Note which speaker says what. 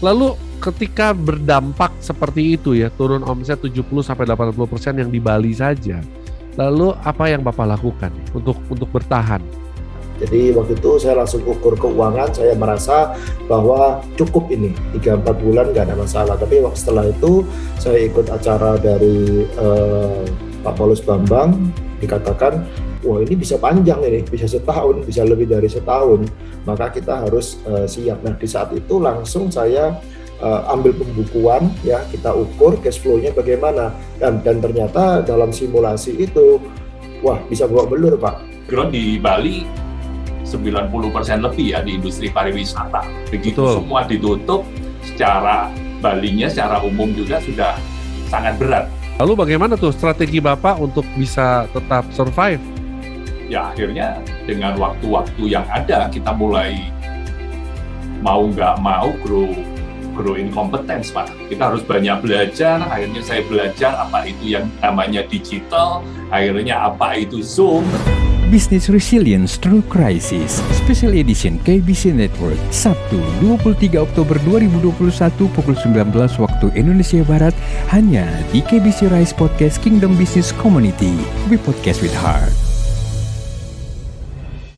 Speaker 1: Lalu ketika berdampak seperti itu ya, turun omset 70 sampai 80% yang di Bali saja. Lalu apa yang Bapak lakukan untuk untuk bertahan?
Speaker 2: Jadi waktu itu saya langsung ukur keuangan, saya merasa bahwa cukup ini 3-4 bulan nggak ada masalah. Tapi setelah itu saya ikut acara dari uh, Pak Paulus Bambang dikatakan wah ini bisa panjang ini, bisa setahun, bisa lebih dari setahun, maka kita harus uh, siap. Nah di saat itu langsung saya uh, ambil pembukuan, ya kita ukur cash flow-nya bagaimana, dan dan ternyata dalam simulasi itu, wah bisa bawa belur pak.
Speaker 3: Ground di Bali 90% lebih ya di industri pariwisata. Begitu Betul. semua ditutup, secara Balinya secara umum juga sudah sangat berat.
Speaker 1: Lalu bagaimana tuh strategi Bapak untuk bisa tetap survive?
Speaker 3: ya akhirnya dengan waktu-waktu yang ada kita mulai mau nggak mau grow grow in competence pak. Kita harus banyak belajar akhirnya saya belajar apa itu yang namanya digital akhirnya apa itu zoom.
Speaker 4: Business Resilience Through Crisis Special Edition KBC Network Sabtu 23 Oktober 2021 pukul 19 waktu Indonesia Barat hanya di KBC Rise Podcast Kingdom Business Community We Podcast with Heart